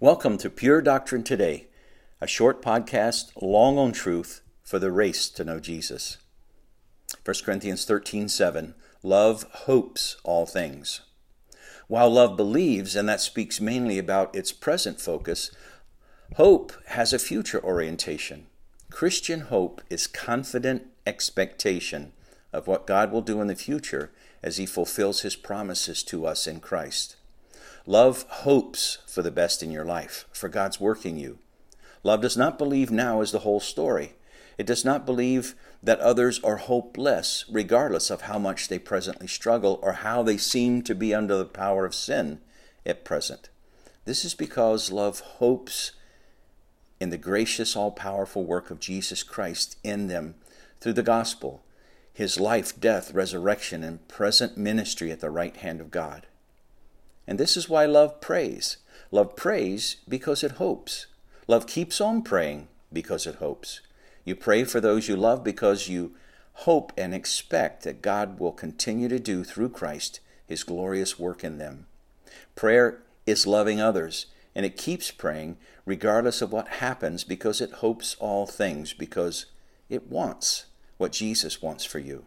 Welcome to Pure Doctrine Today, a short podcast long on truth for the race to know Jesus. 1 Corinthians 13:7 Love hopes all things. While love believes, and that speaks mainly about its present focus, hope has a future orientation. Christian hope is confident expectation of what God will do in the future as He fulfills His promises to us in Christ. Love hopes for the best in your life, for God's work in you. Love does not believe now is the whole story. It does not believe that others are hopeless, regardless of how much they presently struggle or how they seem to be under the power of sin at present. This is because love hopes in the gracious, all powerful work of Jesus Christ in them through the gospel, his life, death, resurrection, and present ministry at the right hand of God. And this is why love prays. Love prays because it hopes. Love keeps on praying because it hopes. You pray for those you love because you hope and expect that God will continue to do through Christ his glorious work in them. Prayer is loving others, and it keeps praying regardless of what happens because it hopes all things, because it wants what Jesus wants for you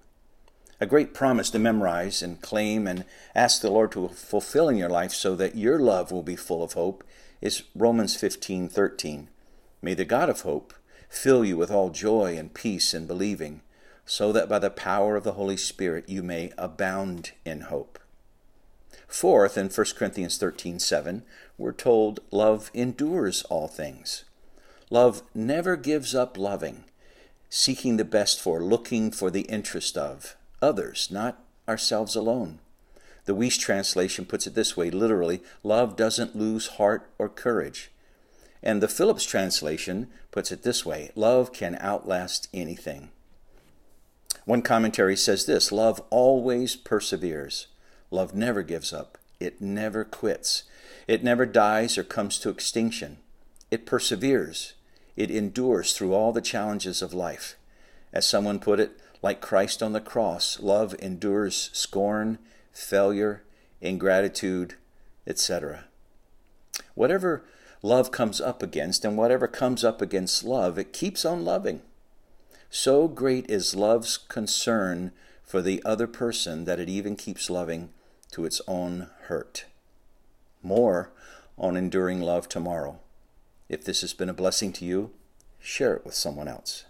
a great promise to memorize and claim and ask the Lord to fulfill in your life so that your love will be full of hope is Romans 15:13. May the God of hope fill you with all joy and peace in believing, so that by the power of the Holy Spirit you may abound in hope. Fourth, in 1 Corinthians 13:7, we're told love endures all things. Love never gives up loving, seeking the best for, looking for the interest of, others, not ourselves alone. The Wuest translation puts it this way literally, love doesn't lose heart or courage. And the Phillips translation puts it this way love can outlast anything. One commentary says this love always perseveres. Love never gives up. It never quits. It never dies or comes to extinction. It perseveres. It endures through all the challenges of life. As someone put it, like Christ on the cross, love endures scorn, failure, ingratitude, etc. Whatever love comes up against, and whatever comes up against love, it keeps on loving. So great is love's concern for the other person that it even keeps loving to its own hurt. More on enduring love tomorrow. If this has been a blessing to you, share it with someone else.